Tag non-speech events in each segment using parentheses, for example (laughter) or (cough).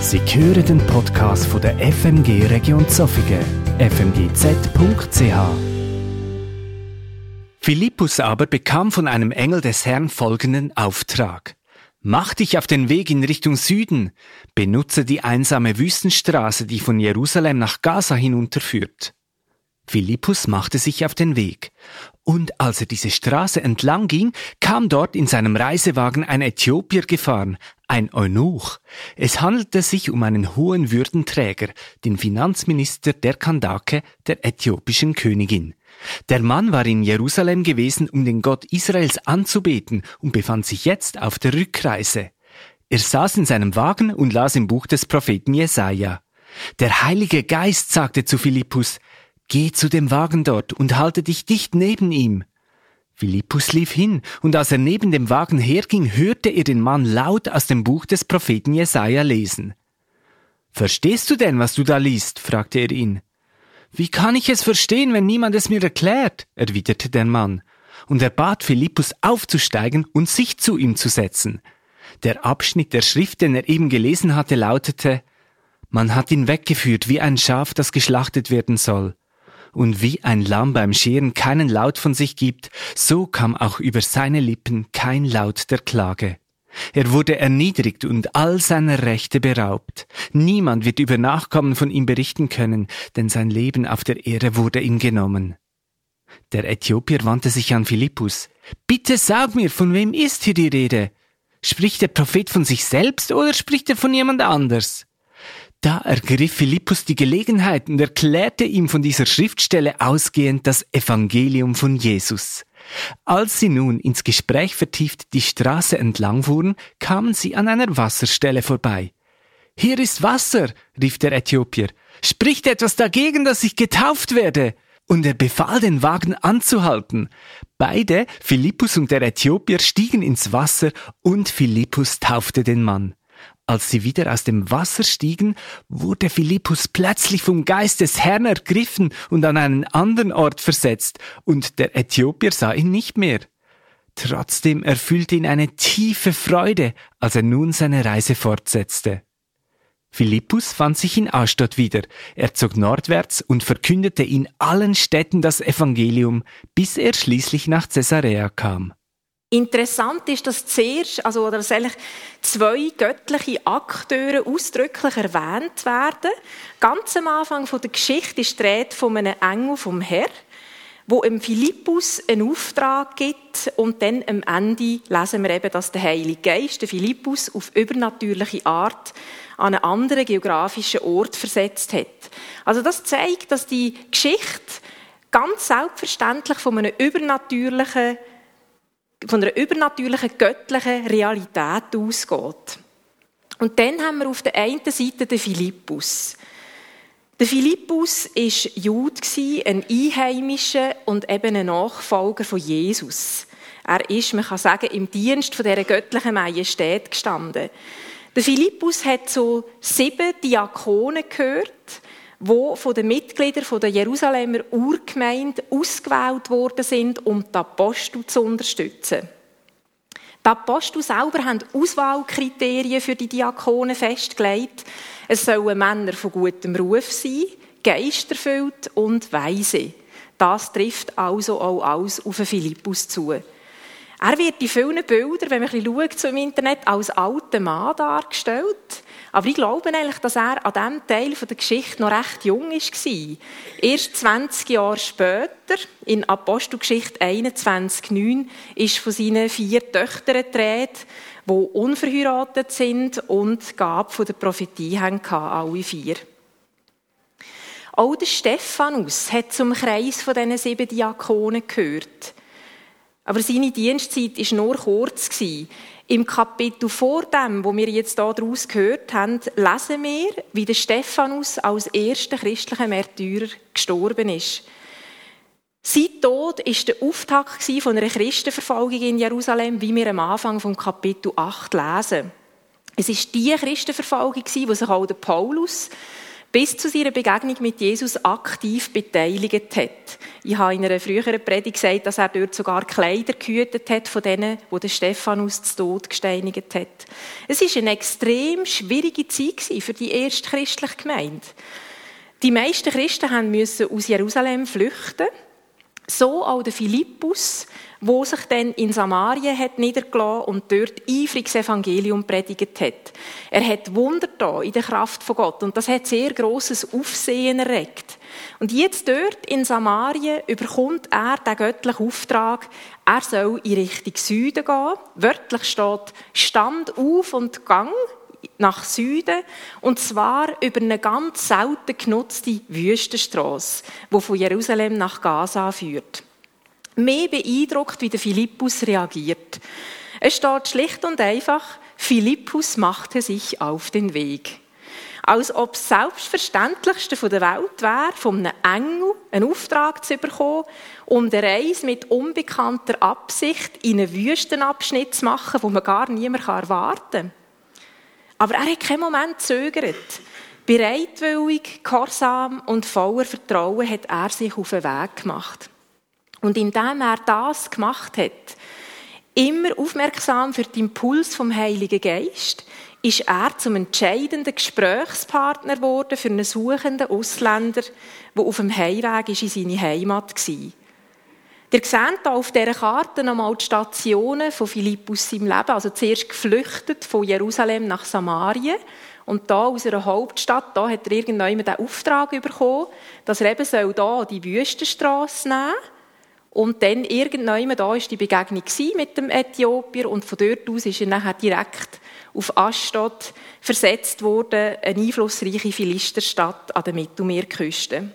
Sie hören den Podcast von der FMG Region Zofingen, fmgz.ch. Philippus aber bekam von einem Engel des Herrn folgenden Auftrag. Mach dich auf den Weg in Richtung Süden, benutze die einsame Wüstenstraße, die von Jerusalem nach Gaza hinunterführt. Philippus machte sich auf den Weg. Und als er diese Straße entlang ging, kam dort in seinem Reisewagen ein Äthiopier gefahren, ein Eunuch. Es handelte sich um einen hohen Würdenträger, den Finanzminister der Kandake, der äthiopischen Königin. Der Mann war in Jerusalem gewesen, um den Gott Israels anzubeten und befand sich jetzt auf der Rückreise. Er saß in seinem Wagen und las im Buch des Propheten Jesaja. Der Heilige Geist sagte zu Philippus, Geh zu dem Wagen dort und halte dich dicht neben ihm. Philippus lief hin, und als er neben dem Wagen herging, hörte er den Mann laut aus dem Buch des Propheten Jesaja lesen. Verstehst du denn, was du da liest? fragte er ihn. Wie kann ich es verstehen, wenn niemand es mir erklärt? erwiderte der Mann. Und er bat Philippus aufzusteigen und sich zu ihm zu setzen. Der Abschnitt der Schrift, den er eben gelesen hatte, lautete Man hat ihn weggeführt wie ein Schaf, das geschlachtet werden soll und wie ein Lamm beim Scheren keinen Laut von sich gibt, so kam auch über seine Lippen kein Laut der Klage. Er wurde erniedrigt und all seiner Rechte beraubt. Niemand wird über Nachkommen von ihm berichten können, denn sein Leben auf der Erde wurde ihm genommen. Der Äthiopier wandte sich an Philippus. Bitte sag mir, von wem ist hier die Rede? Spricht der Prophet von sich selbst oder spricht er von jemand anders? Da ergriff Philippus die Gelegenheit und erklärte ihm von dieser Schriftstelle ausgehend das Evangelium von Jesus. Als sie nun ins Gespräch vertieft die Straße entlang fuhren, kamen sie an einer Wasserstelle vorbei. Hier ist Wasser, rief der Äthiopier. Spricht etwas dagegen, dass ich getauft werde? Und er befahl den Wagen anzuhalten. Beide, Philippus und der Äthiopier, stiegen ins Wasser und Philippus taufte den Mann. Als sie wieder aus dem Wasser stiegen, wurde Philippus plötzlich vom Geist des Herrn ergriffen und an einen anderen Ort versetzt, und der Äthiopier sah ihn nicht mehr. Trotzdem erfüllte ihn eine tiefe Freude, als er nun seine Reise fortsetzte. Philippus fand sich in Astot wieder. Er zog nordwärts und verkündete in allen Städten das Evangelium, bis er schließlich nach Caesarea kam. Interessant ist, dass zuerst, also, oder dass eigentlich zwei göttliche Akteure ausdrücklich erwähnt werden. Ganz am Anfang der Geschichte ist die Rede von einem Engel vom Herr, wo dem Philippus einen Auftrag gibt und dann am Ende lesen wir eben, dass der Heilige Geist den Philippus auf übernatürliche Art an einen anderen geografischen Ort versetzt hat. Also das zeigt, dass die Geschichte ganz selbstverständlich von einem übernatürlichen von einer übernatürlichen, göttlichen Realität ausgeht. Und dann haben wir auf der einen Seite den Philippus. Der Philippus war Jude, ein Einheimischer und eben ein Nachfolger von Jesus. Er ist, man kann sagen, im Dienst dieser göttlichen Majestät gestanden. Der Philippus hat so sieben Diakonen gehört, wo von den Mitgliedern der Jerusalemer Urgemeinde ausgewählt worden sind, um die Apostel zu unterstützen. Die Apostel selber haben Auswahlkriterien für die Diakonen festgelegt. Es sollen Männer von gutem Ruf sein, geisterfüllt und weise. Das trifft also auch alles auf Philippus zu. Er wird in vielen Bildern, wenn man ein bisschen schaut, so im Internet, als alter Mann dargestellt. Aber ich glaube eigentlich, dass er an diesem Teil der Geschichte noch recht jung war. Erst 20 Jahre später, in Apostelgeschichte 21,9, ist von seinen vier Töchtern die die unverheiratet sind und Gabe von der Prophetie haben, alle vier. Auch der Stephanus hat zum Kreis von diesen sieben Diakonen gehört. Aber seine Dienstzeit war nur kurz. Im Kapitel vor dem, wo wir jetzt daraus gehört haben, lesen wir, wie der Stephanus als erster christlicher Märtyrer gestorben ist. Sein Tod war der Auftakt von einer Christenverfolgung in Jerusalem, wie wir am Anfang vom Kapitel 8 lesen. Es war die Christenverfolgung, die sich auch der Paulus bis zu seiner Begegnung mit Jesus aktiv beteiligt hat. Ich habe in einer früheren Predigt gesagt, dass er dort sogar Kleider gehütet hat von denen, wo der Stephanus zu Tod gesteinigt hat. Es ist eine extrem schwierige Zeit für die erste christliche Gemeinde. Die meisten Christen mussten aus Jerusalem flüchten. So auch der Philippus, wo sich dann in Samarien hat niedergelassen und dort eifrig das Evangelium predigt hat. Er hat Wunder da in der Kraft von Gott und das hat sehr großes Aufsehen erregt. Und jetzt dort in Samarien überkommt er den göttlichen Auftrag, er soll in Richtung Süden gehen. Wörtlich steht, stand auf und gang nach Süden, und zwar über eine ganz selten genutzte Wüstenstrasse, die von Jerusalem nach Gaza führt mehr beeindruckt, wie der Philippus reagiert. Es steht schlicht und einfach, Philippus machte sich auf den Weg. Als ob das Selbstverständlichste der Welt wäre, von einem Engel einen Auftrag zu bekommen, um eine Reise mit unbekannter Absicht in einen Wüstenabschnitt zu machen, wo man gar niemand erwarten kann. Aber er hat keinen Moment gezögert. Bereitwillig, gehorsam und voller Vertrauen hat er sich auf den Weg gemacht. Und indem er das gemacht hat, immer aufmerksam für den Impuls vom Heiligen Geist, ist er zum entscheidenden Gesprächspartner geworden für einen suchenden Ausländer, der auf dem Heimweg in seine Heimat war. Ihr seht hier auf dieser Karte nochmal die Stationen von Philippus im Leben. Also zuerst geflüchtet von Jerusalem nach Samarien. Und da aus einer Hauptstadt, da hat er irgendwann den Auftrag bekommen, dass er eben hier die Wüstenstrasse nehmen soll und dann irgendwann da ist die Begegnung mit dem Äthiopier und von dort aus ist er nachher direkt auf Ashdod versetzt worden, eine einflussreiche Philisterstadt an der Mittelmeerküste.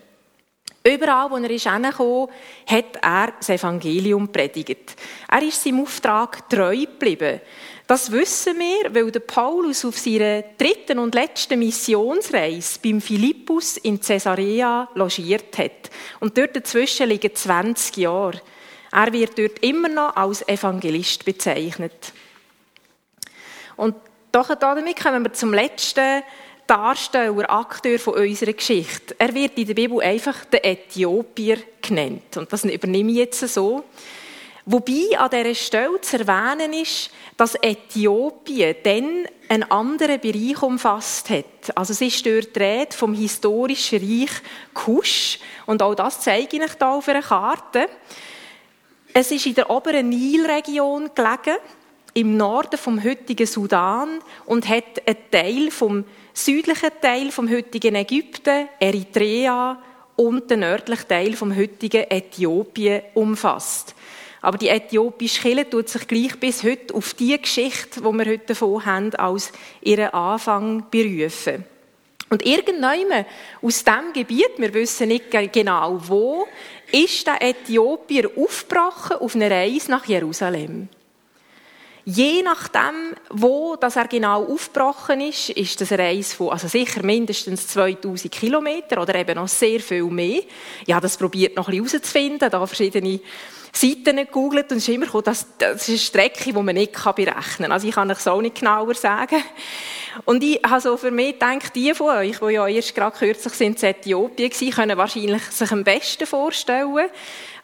Überall, wo er ist hat er das Evangelium predigt. Er ist seinem Auftrag treu geblieben. Das wissen wir, weil Paulus auf seiner dritten und letzten Missionsreise beim Philippus in Caesarea logiert hat. Und dort dazwischen liegen 20 Jahre. Er wird dort immer noch als Evangelist bezeichnet. Und doch damit kommen wir zum letzten Darsteller, Akteur von unserer Geschichte. Er wird in der Bibel einfach der Äthiopier genannt. Und das übernehme ich jetzt so. Wobei an dieser Stelle zu erwähnen ist, dass Äthiopien dann einen anderen Bereich umfasst hat. Also es ist dort die Rede vom historischen Reich Kusch. Und auch das zeige ich euch hier auf einer Karte. Es ist in der oberen Nilregion gelegen, im Norden vom heutigen Sudan und hat einen Teil vom südlichen Teil vom heutigen Ägypten, Eritrea und den nördlichen Teil vom heutigen Äthiopien umfasst. Aber die äthiopische Kirche tut sich gleich bis heute auf die Geschichte, die wir heute davon haben, als ihren Anfang berufen. Und irgendwann aus diesem Gebiet, wir wissen nicht genau wo, ist der Äthiopier aufgebrochen auf eine Reise nach Jerusalem. Je nachdem, wo das er genau aufgebrochen ist, ist das eine Reise von, also sicher mindestens 2000 Kilometer oder eben noch sehr viel mehr. Ja, das probiert noch ein bisschen herauszufinden, da verschiedene Seiten gegoogelt und es ist immer gekommen, das, das ist eine Strecke, die man nicht berechnen kann. Also ich kann es auch nicht genauer sagen. Und ich habe so für mich gedacht, die von euch, die ja erst gerade kürzlich in Äthiopien waren, können wahrscheinlich sich am besten vorstellen,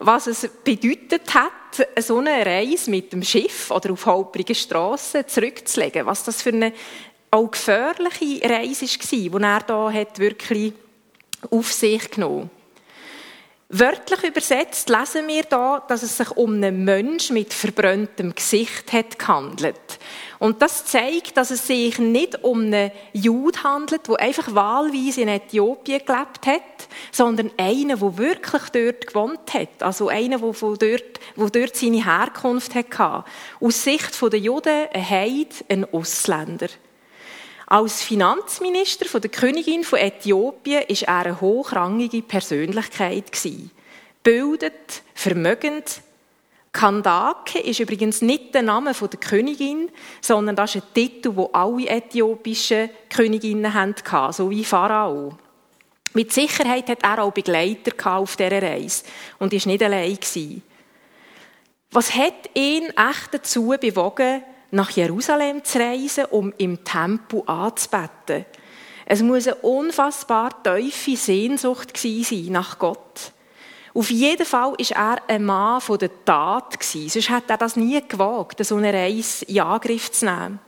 was es bedeutet hat, so eine Reise mit dem Schiff oder auf halbrigen Strassen zurückzulegen. Was das für eine auch gefährliche Reise war, die er da hat wirklich auf sich genommen hat. Wörtlich übersetzt lesen wir da, dass es sich um einen Mensch mit verbranntem Gesicht hat gehandelt. Und das zeigt, dass es sich nicht um einen Jude handelt, der einfach wahlweise in Äthiopien gelebt hat, sondern einen, der wirklich dort gewohnt hat. Also einen, der dort, der dort seine Herkunft hatte. Aus Sicht der Juden ein Heid, ein Ausländer. Als Finanzminister von der Königin von Äthiopien ist er eine hochrangige Persönlichkeit Bildet, vermögend. Kandake ist übrigens nicht der Name der Königin, sondern das ist ein Titel, den alle äthiopischen Königinnen hatten, so wie Pharao. Mit Sicherheit hat er auch Begleiter auf dieser Reise und ist nicht allein Was hat ihn echt dazu bewogen, nach Jerusalem zu reisen, um im Tempel anzubeten. Es muss eine unfassbar tiefe Sehnsucht sein nach Gott. Auf jeden Fall war er ein Mann der Tat. Sonst hätte er das nie gewagt, so eine Reise in Angriff zu nehmen.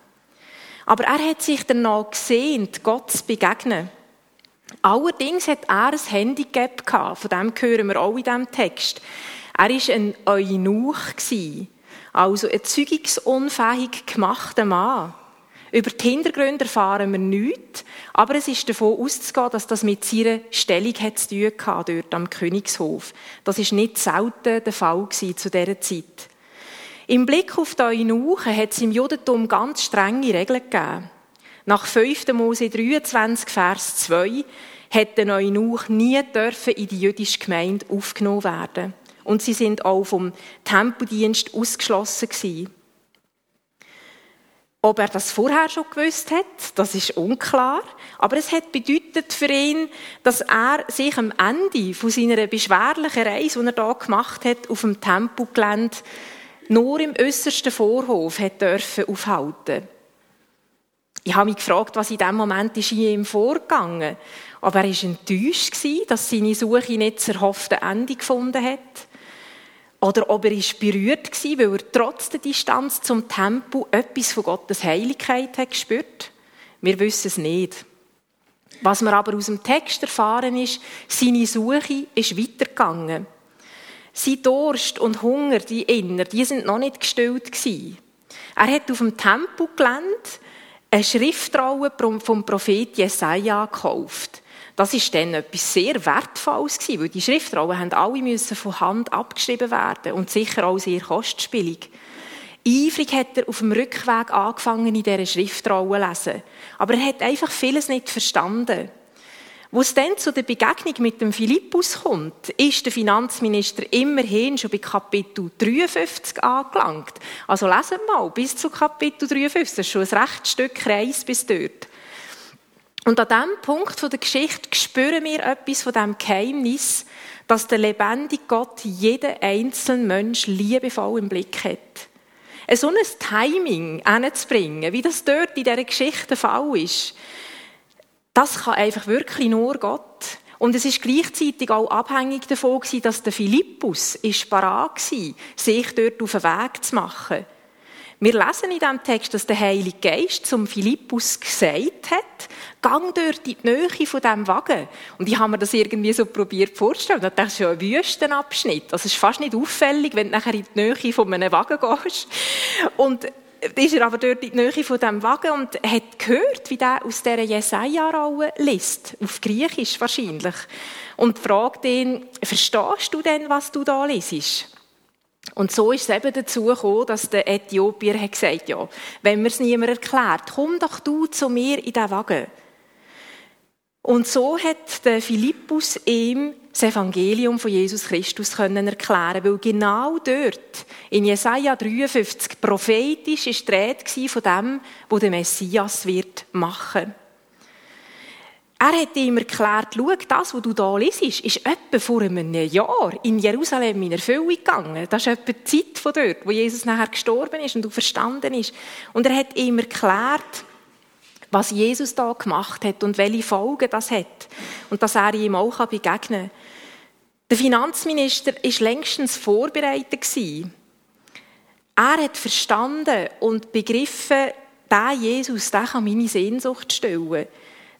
Aber er hat sich danach gesehnt, Gott zu begegnen. Allerdings hat er ein Handicap gehabt, von dem hören wir auch in diesem Text. Er war ein Eunuch, also ein zeugungsunfähig gemachter Mann. Über die Hintergründe erfahren wir nichts, aber es ist davon auszugehen, dass das mit seiner Stellung hat zu tun hatte, dort am Königshof. Das ist nicht selten der Fall zu dieser Zeit. Im Blick auf die Eunuchen hat es im Judentum ganz strenge Regeln gegeben. Nach 5. Mose 23, Vers 2 hat der Eunuch nie dürfen in die jüdische Gemeinde aufgenommen werden. Und sie sind auch vom Tempeldienst ausgeschlossen gewesen. Ob er das vorher schon gewusst hat, das ist unklar. Aber es hat bedeutet für ihn, dass er sich am Ende von seiner beschwerlichen Reise, die er da gemacht hat, auf dem Tempelgelände, nur im äußersten Vorhof hat dürfen aufhalten. Ich habe mich gefragt, was in dem Moment ist in ihm vorgegangen. Aber er war enttäuscht, dass seine Suche nicht das erhoffte Ende gefunden hat. Oder ob er berührt war, weil er trotz der Distanz zum Tempel etwas von Gottes Heiligkeit hat gespürt. Wir wissen es nicht. Was wir aber aus dem Text erfahren ist, seine Suche ist weitergegangen. Sein Durst und Hunger, die Inner, die sind noch nicht gestillt. Er hat auf dem Tempelgelände eine Schriftrolle vom Prophet Jesaja gekauft. Das ist dann etwas sehr Wertvolles gewesen, weil die Schriftrollen haben alle müssen von Hand abgeschrieben werden und sicher auch sehr kostspielig. Eifrig hat er auf dem Rückweg angefangen, in dieser Schriftrolle zu lesen. Aber er hat einfach vieles nicht verstanden. Wo es dann zu der Begegnung mit dem Philippus kommt, ist der Finanzminister immerhin schon bei Kapitel 53 angelangt. Also lesen wir mal bis zu Kapitel 53, das ist schon ein rechtes Stück Reis bis dort. Und an diesem Punkt der Geschichte spüren wir etwas von dem Geheimnis, dass der lebendige Gott jeden einzelnen Mensch liebevoll im Blick hat. So ein Timing hinzubringen, wie das dort in dieser Geschichte der Fall ist, das kann einfach wirklich nur Gott. Und es ist gleichzeitig auch abhängig davon dass der Philippus ist parat war, sich dort auf den Weg zu machen. Wir lesen in diesem Text, dass der Heilige Geist zum Philippus gesagt hat, gang dort in die Nähe von diesem Wagen. Und ich habe mir das irgendwie so probiert vorzustellen. Das ist ja ein Wüstenabschnitt. Also es ist fast nicht auffällig, wenn du nachher in die Nähe von einem Wagen gehst. Und ist er aber dort in die Nähe von diesem Wagen und hat gehört, wie der aus dieser Jesaja-Rolle liest. Auf Griechisch wahrscheinlich. Und fragt ihn, verstehst du denn, was du da liest? Und so ist es eben dazu gekommen, dass der Äthiopier hat gesagt, ja, wenn mir es niemand erklärt, komm doch du zu mir in den Wagen. Und so hat der Philippus ihm das Evangelium von Jesus Christus können erklären, weil genau dort in Jesaja 53 prophetisch ist die Rede von dem, wo der Messias wird machen. Er hat ihm erklärt, schau, das, was du da liest, ist etwa vor einem Jahr in Jerusalem in Erfüllung gegangen. Das ist etwa die Zeit von dort, wo Jesus nachher gestorben ist und verstanden ist. Und er hat ihm erklärt, was Jesus da gemacht hat und welche Folgen das hat. Und dass er ihm auch begegnen kann. Der Finanzminister war längstens vorbereitet. Er hat verstanden und begriffen, der Jesus, der kann meine Sehnsucht stillen.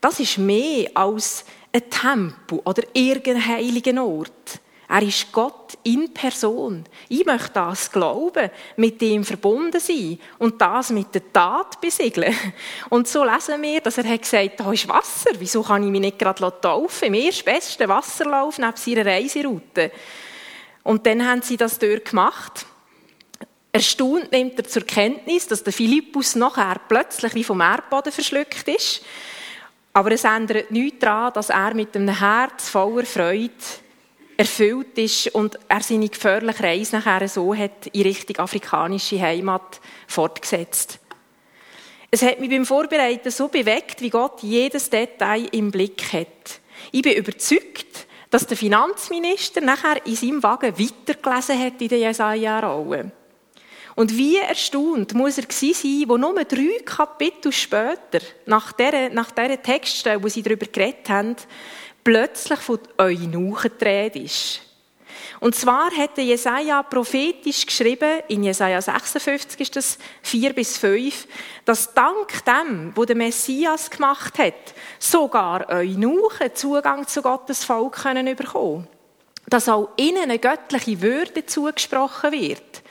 Das ist mehr als ein Tempel oder irgendein heiliger Ort. Er ist Gott in Person. Ich möchte das glauben, mit ihm verbunden sein und das mit der Tat besiegeln. Und so lesen wir, dass er hat gesagt, da ist Wasser, wieso kann ich mich nicht gerade taufen? Im erstbesten Wasserlauf neben seiner Reiseroute. Und dann haben sie das dort gemacht. Erstaunt nimmt er zur Kenntnis, dass der Philippus nachher plötzlich wie vom Erdboden verschluckt ist aber es ändert nichts daran, dass er mit einem Herz voller Freude erfüllt ist und er seine gefährliche Reise nachher so hat in Richtung afrikanische Heimat fortgesetzt. Es hat mich beim Vorbereiten so bewegt, wie Gott jedes Detail im Blick hat. Ich bin überzeugt, dass der Finanzminister nachher in seinem Wagen weitergelesen hat in der Jesaja-Rolle. Und wie erstaunt muss er gewesen sein, wo nur drei Kapitel später, nach dieser, nach dieser Textstelle, wo sie darüber geredet haben, plötzlich von Eunuchen die ist. Und zwar hat Jesaja prophetisch geschrieben, in Jesaja 56 ist das 4 bis 5, dass dank dem, wo der Messias gemacht hat, sogar Eunuchen Zugang zu Gottes Volk können bekommen. Dass auch ihnen eine göttliche Würde zugesprochen wird.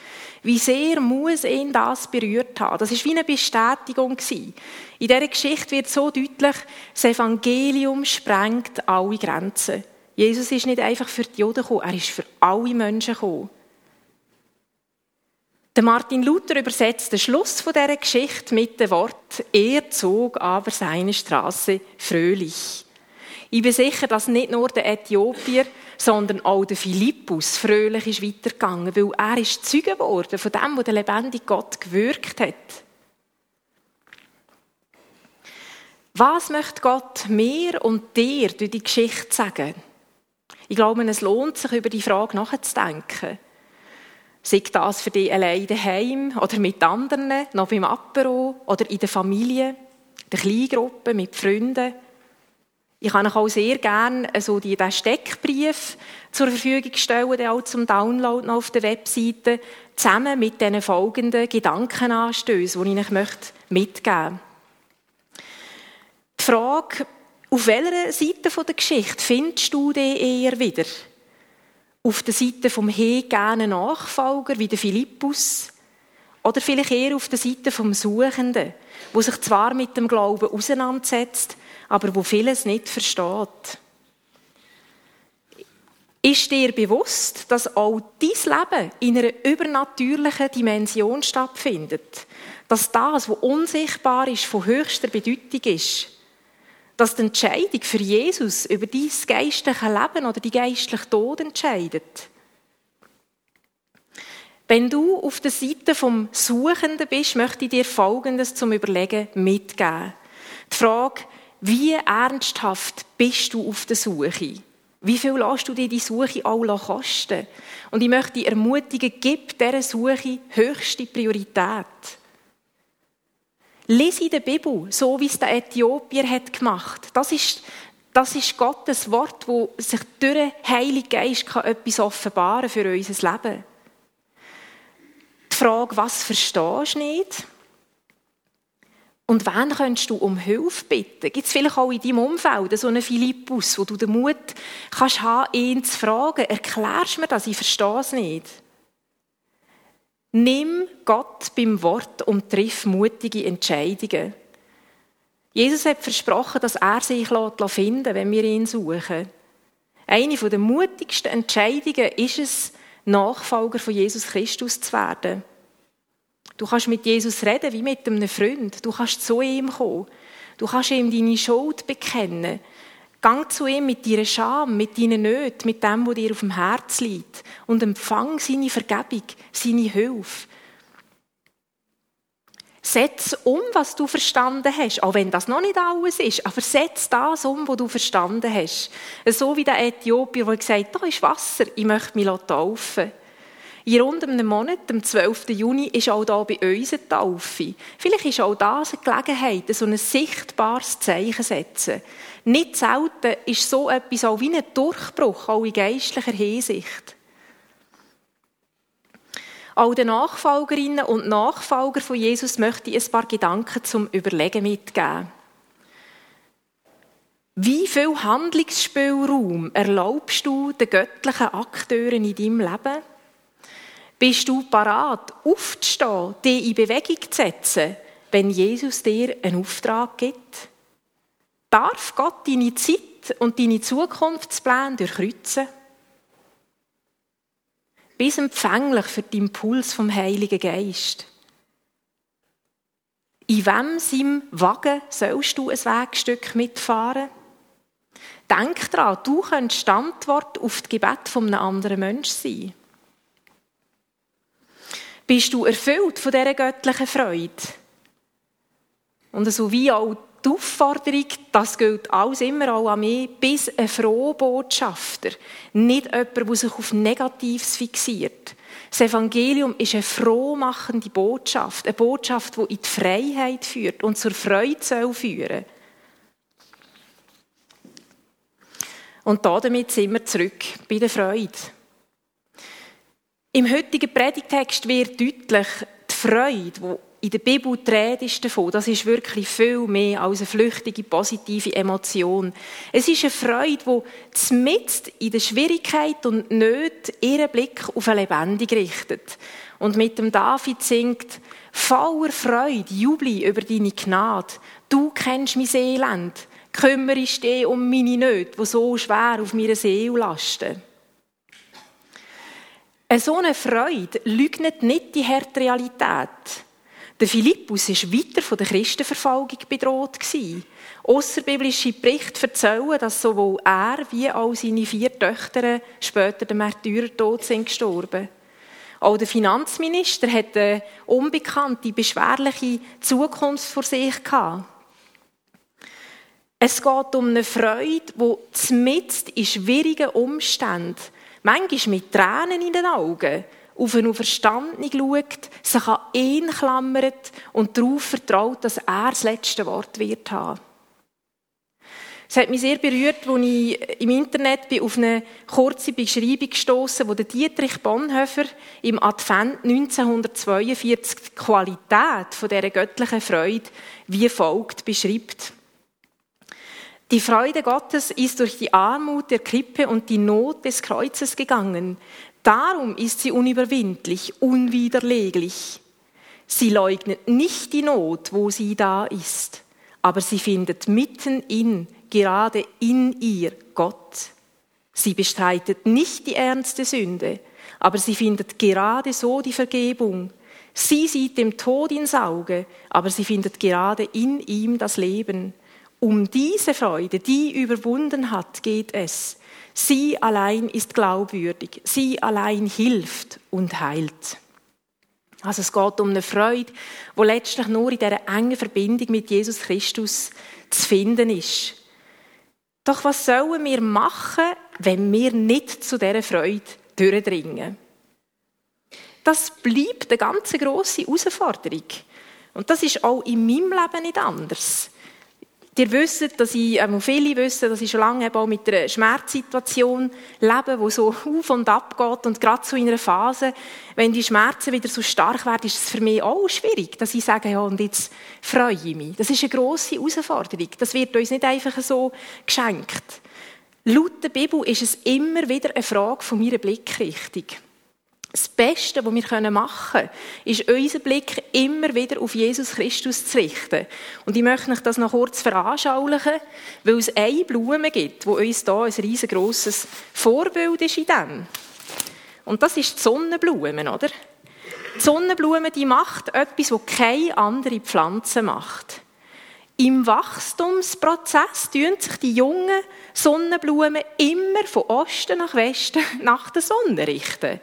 Wie sehr muss ihn das berührt haben? Das ist wie eine Bestätigung gewesen. In dieser Geschichte wird so deutlich, das Evangelium sprengt alle Grenzen. Jesus ist nicht einfach für die Juden gekommen, er ist für alle Menschen gekommen. Martin Luther übersetzt den Schluss von dieser Geschichte mit dem Wort, er zog aber seine Straße fröhlich. Ich bin sicher, dass nicht nur der Äthiopier, sondern auch der Philippus fröhlich ist weitergegangen, weil er ist Zeuge geworden von dem, was der lebendige Gott gewirkt hat. Was möchte Gott mir und dir durch die Geschichte sagen? Ich glaube, es lohnt sich, über die Frage nachzudenken. Sei das für dich allein daheim oder mit anderen, noch beim Apero oder in der Familie, der Kleingruppe, mit Freunden. Ich kann euch auch sehr gerne so diesen Steckbrief zur Verfügung stellen, auch zum Download noch auf der Webseite, zusammen mit den folgenden Gedankenanstößen, die ich euch mitgeben möchte. Die Frage, auf welcher Seite der Geschichte findest du dich eher wieder? Auf der Seite vom hegenen Nachfolger wie der Philippus? Oder vielleicht eher auf der Seite vom Suchenden, wo sich zwar mit dem Glauben auseinandersetzt, aber wo vieles nicht versteht? Ist dir bewusst, dass auch dein Leben in einer übernatürlichen Dimension stattfindet? Dass das, was unsichtbar ist, von höchster Bedeutung ist? dass die Entscheidung für Jesus über dein geistliche Leben oder die geistliche Tod entscheidet. Wenn du auf der Seite vom Suchenden bist, möchte ich dir Folgendes zum Überlegen mitgeben. Die Frage, wie ernsthaft bist du auf der Suche? Wie viel lässt du dir die Suche auch kosten? Und ich möchte dich ermutigen, gib dieser Suche höchste Priorität. Lies in der Bibel, so wie es der Äthiopier hat gemacht. Das ist, das ist Gottes Wort, wo sich durch den Heiligen Geist kann etwas offenbaren für unser Leben. Die Frage, was verstehst du nicht? Und wann könntest du um Hilfe bitten? Gibt es vielleicht auch in deinem Umfeld so einen Philippus, wo du den Mut kannst haben, ihn zu fragen, erklärst du mir das, ich verstehe es nicht. Nimm Gott beim Wort und triff mutige Entscheidungen. Jesus hat versprochen, dass er sich finden lässt, wenn wir ihn suchen. Eine der mutigsten Entscheidungen ist es, Nachfolger von Jesus Christus zu werden. Du kannst mit Jesus reden wie mit einem Freund. Du kannst zu ihm kommen. Du kannst ihm deine Schuld bekennen. Gang zu ihm mit deiner Scham, mit deinen Nöten, mit dem, was dir auf dem Herz liegt. Und empfang seine Vergebung, seine Hilfe. Setz um, was du verstanden hast, auch wenn das noch nicht alles ist, aber setz das um, was du verstanden hast. So wie der Äthiopier, der gesagt hat, da ist Wasser, ich möchte mich taufen in rund einem Monat, am 12. Juni, ist auch da bei uns eine Taufe. Vielleicht ist auch das eine Gelegenheit, so ein sichtbares Zeichen zu setzen. Nicht selten ist so etwas auch wie ein Durchbruch, auch in geistlicher Hinsicht. Auch den Nachfolgerinnen und Nachfolgern von Jesus möchte ich ein paar Gedanken zum Überlegen mitgeben. Wie viel Handlungsspielraum erlaubst du den göttlichen Akteuren in deinem Leben? Bist du parat, aufzustehen, dich in Bewegung zu setzen, wenn Jesus dir einen Auftrag gibt? Darf Gott deine Zeit und deine Zukunftspläne durchkreuzen? Bis empfänglich für den Impuls vom Heiligen Geist. In wem seinem Wagen sollst du ein Wegstück mitfahren? Denk daran, du könntest die Antwort auf das Gebet von einem anderen Menschen sein. Bist du erfüllt von dieser göttlichen Freude? Und so wie auch die Aufforderung, das gilt alles immer auch an mich, bis ein froher Botschafter, nicht jemand, der sich auf Negatives fixiert. Das Evangelium ist eine frohmachende Botschaft, eine Botschaft, die in die Freiheit führt und zur Freude soll führen. Und damit sind wir zurück bei der Freude. Im heutigen Predigtext wird deutlich, die Freude, die in der Bibel die Rede ist davon, das ist wirklich viel mehr als eine flüchtige, positive Emotion. Es ist eine Freude, die mitten in der Schwierigkeit und Not ihren Blick auf ein Lebendig richtet. Und mit dem David singt, voller Freude, Jubli über deine Gnade. Du kennst mein Elend. Kümmerst dich um meine Nöte, die so schwer auf meiner Seele lasten. So eine Freude leugnet nicht die harte Realität. Der Philippus war weiter von der Christenverfolgung bedroht. Außerbiblische Berichte erzählen, dass sowohl er wie auch seine vier Töchter später dem Märtyrertod sind gestorben. Auch der Finanzminister hatte eine unbekannte, beschwerliche Zukunft vor sich gehabt. Es geht um eine Freude, die mitten in schwierigen Umständen, manchmal mit Tränen in den Augen, auf einen Auferstandene schaut, sich an ihn klammert und darauf vertraut, dass er das letzte Wort wird haben. Es hat mich sehr berührt, als ich im Internet auf eine kurze Beschreibung gestoßen, wo Dietrich Bonhoeffer im Advent 1942 die Qualität dieser göttlichen Freude wie folgt beschreibt. Die Freude Gottes ist durch die Armut der Krippe und die Not des Kreuzes gegangen. Darum ist sie unüberwindlich, unwiderleglich. Sie leugnet nicht die Not, wo sie da ist, aber sie findet mitten in, gerade in ihr Gott. Sie bestreitet nicht die ernste Sünde, aber sie findet gerade so die Vergebung. Sie sieht dem Tod ins Auge, aber sie findet gerade in ihm das Leben. Um diese Freude, die überwunden hat, geht es. Sie allein ist glaubwürdig. Sie allein hilft und heilt. Also es geht um eine Freude, wo letztlich nur in dieser engen Verbindung mit Jesus Christus zu finden ist. Doch was sollen wir machen, wenn wir nicht zu dieser Freude durchdringen? Das bleibt eine ganz grosse Herausforderung. Und das ist auch in meinem Leben nicht anders. Ihr wisst, dass ich, ähm, viele wissen, dass ich schon lange auch mit einer Schmerzsituation lebe, die so (laughs) auf und ab geht. Und gerade so in einer Phase, wenn die Schmerzen wieder so stark werden, ist es für mich auch schwierig, dass ich sage, ja, und jetzt freue ich mich. Das ist eine grosse Herausforderung. Das wird uns nicht einfach so geschenkt. Laut der Bibel ist es immer wieder eine Frage von meiner Blickrichtung. Das Beste, was wir machen können, ist unseren Blick immer wieder auf Jesus Christus zu richten. Und ich möchte euch das noch kurz veranschaulichen, weil es eine Blume gibt, wo uns hier ein riesengroßes Vorbild ist in dem. Und das ist die Sonnenblume, oder? Die Sonnenblume, die macht etwas, was keine andere Pflanze macht. Im Wachstumsprozess tun sich die jungen Sonnenblumen immer von Osten nach Westen (laughs) nach der Sonne richten.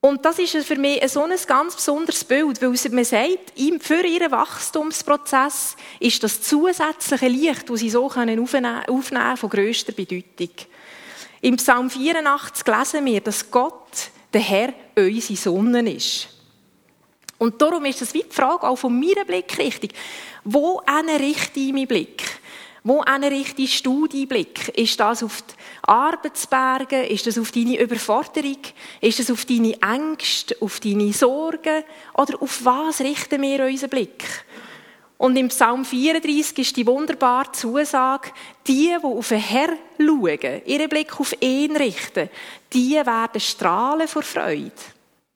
Und das ist für mich so ein ganz besonderes Bild, weil man sagt, für ihren Wachstumsprozess ist das zusätzliche Licht, das sie so aufnehmen können, von grösster Bedeutung. Im Psalm 84 lesen wir, dass Gott, der Herr, unsere Sonne ist. Und darum ist das wie die Frage auch von meiner Blickrichtung. Wo richte ich meinen Blick? Wo richte ich Studienblick? Ist das auf die Arbeitsberge? Ist das auf deine Überforderung? Ist das auf deine Ängste, auf deine Sorgen? Oder auf was richten wir unseren Blick? Und im Psalm 34 ist die wunderbare Zusage, die, die auf den Herr schauen, ihren Blick auf ihn richten, die werden strahlen vor Freude.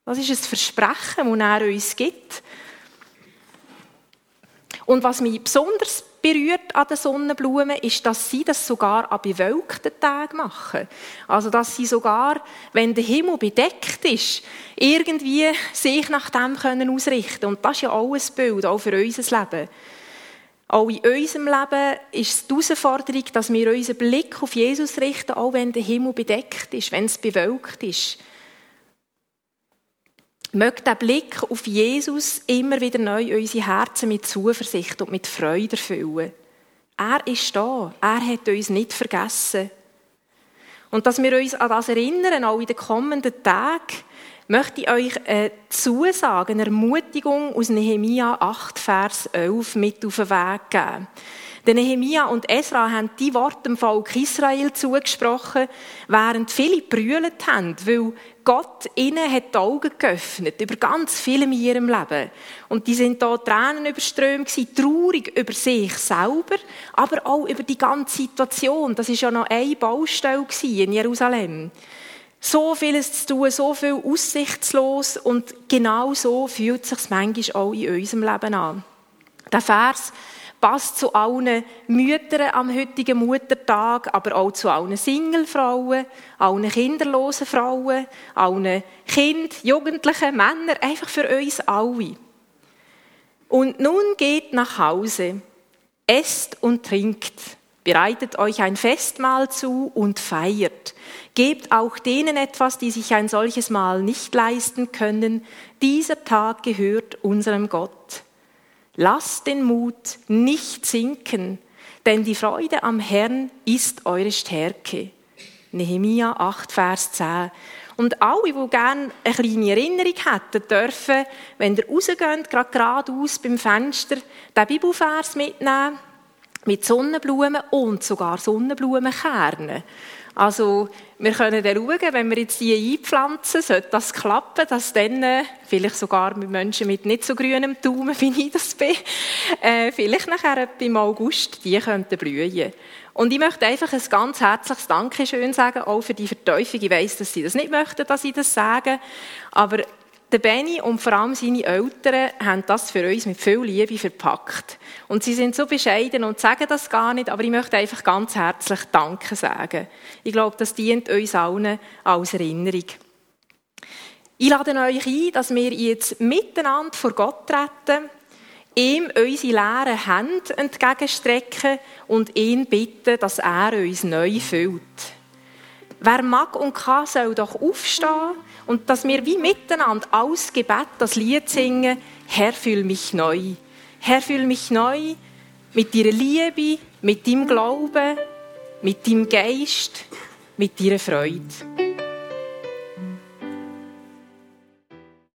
Das ist ein Versprechen, das er uns gibt. Und was mich besonders berührt an den Sonnenblumen, ist, dass sie das sogar an bewölkten Tagen machen. Also, dass sie sogar, wenn der Himmel bedeckt ist, irgendwie sich nach dem können ausrichten. Und das ist ja auch ein Bild, auch für unser Leben. Auch in unserem Leben ist es die Herausforderung, dass wir unseren Blick auf Jesus richten, auch wenn der Himmel bedeckt ist, wenn es bewölkt ist. Möge der Blick auf Jesus immer wieder neu unsere Herzen mit Zuversicht und mit Freude erfüllen. Er ist da. Er hat uns nicht vergessen. Und dass wir uns an das erinnern, auch in den kommenden Tagen, möchte ich euch eine Zusage, eine Ermutigung aus Nehemia 8, Vers 11 mit auf den Weg geben. Denn Nehemia und Esra haben die Worte dem Volk Israel zugesprochen, während viele brüllt haben, weil Gott ihnen hat die Augen geöffnet über ganz viel in ihrem Leben. Und die sind da Tränen überströmt gewesen, traurig über sich selber, aber auch über die ganze Situation. Das ist ja noch eine Baustelle in Jerusalem. So vieles zu tun, so viel aussichtslos und genau so fühlt es sich manchmal auch in unserem Leben an. Der Vers passt zu allen Müttern am heutigen Muttertag, aber auch zu allen Singlefrauen, allen kinderlosen Frauen, allen Kind, Jugendlichen, Männern, einfach für uns alle. Und nun geht nach Hause, esst und trinkt, bereitet euch ein Festmahl zu und feiert. Gebt auch denen etwas, die sich ein solches Mahl nicht leisten können. Dieser Tag gehört unserem Gott. Lasst den Mut nicht sinken, denn die Freude am Herrn ist eure Stärke. Nehemia 8, Vers 10. Und alle, die gerne eine kleine Erinnerung hätten, dürfen, wenn ihr rausgeht, gerade geradeaus beim Fenster, den Bibelvers mitnehmen, mit Sonnenblumen und sogar Sonnenblumenkernen. Also, wir können dann schauen, wenn wir jetzt die einpflanzen, sollte das klappen, dass dann, äh, vielleicht sogar mit Menschen mit nicht so grünem Daumen, (laughs) wie ich das bin, äh, vielleicht nachher im August, die könnten blühen. Und ich möchte einfach ein ganz herzliches Dankeschön sagen, auch für die Verteufung. Ich weiss, dass Sie das nicht möchten, dass ich das sage, aber der Benny und vor allem seine Eltern haben das für uns mit viel Liebe verpackt. Und sie sind so bescheiden und sagen das gar nicht, aber ich möchte einfach ganz herzlich Danke sagen. Ich glaube, das dient uns allen als Erinnerung. Ich lade euch ein, dass wir jetzt miteinander vor Gott treten, ihm unsere leeren Hände entgegenstrecken und ihn bitten, dass er uns neu füllt. Wer mag und kann, soll doch aufstehen und dass wir wie miteinander aus Gebet das Lied singen, Herr, fühl mich neu. Herr, fühl mich neu mit deiner Liebe, mit deinem Glauben, mit deinem Geist, mit deiner Freude.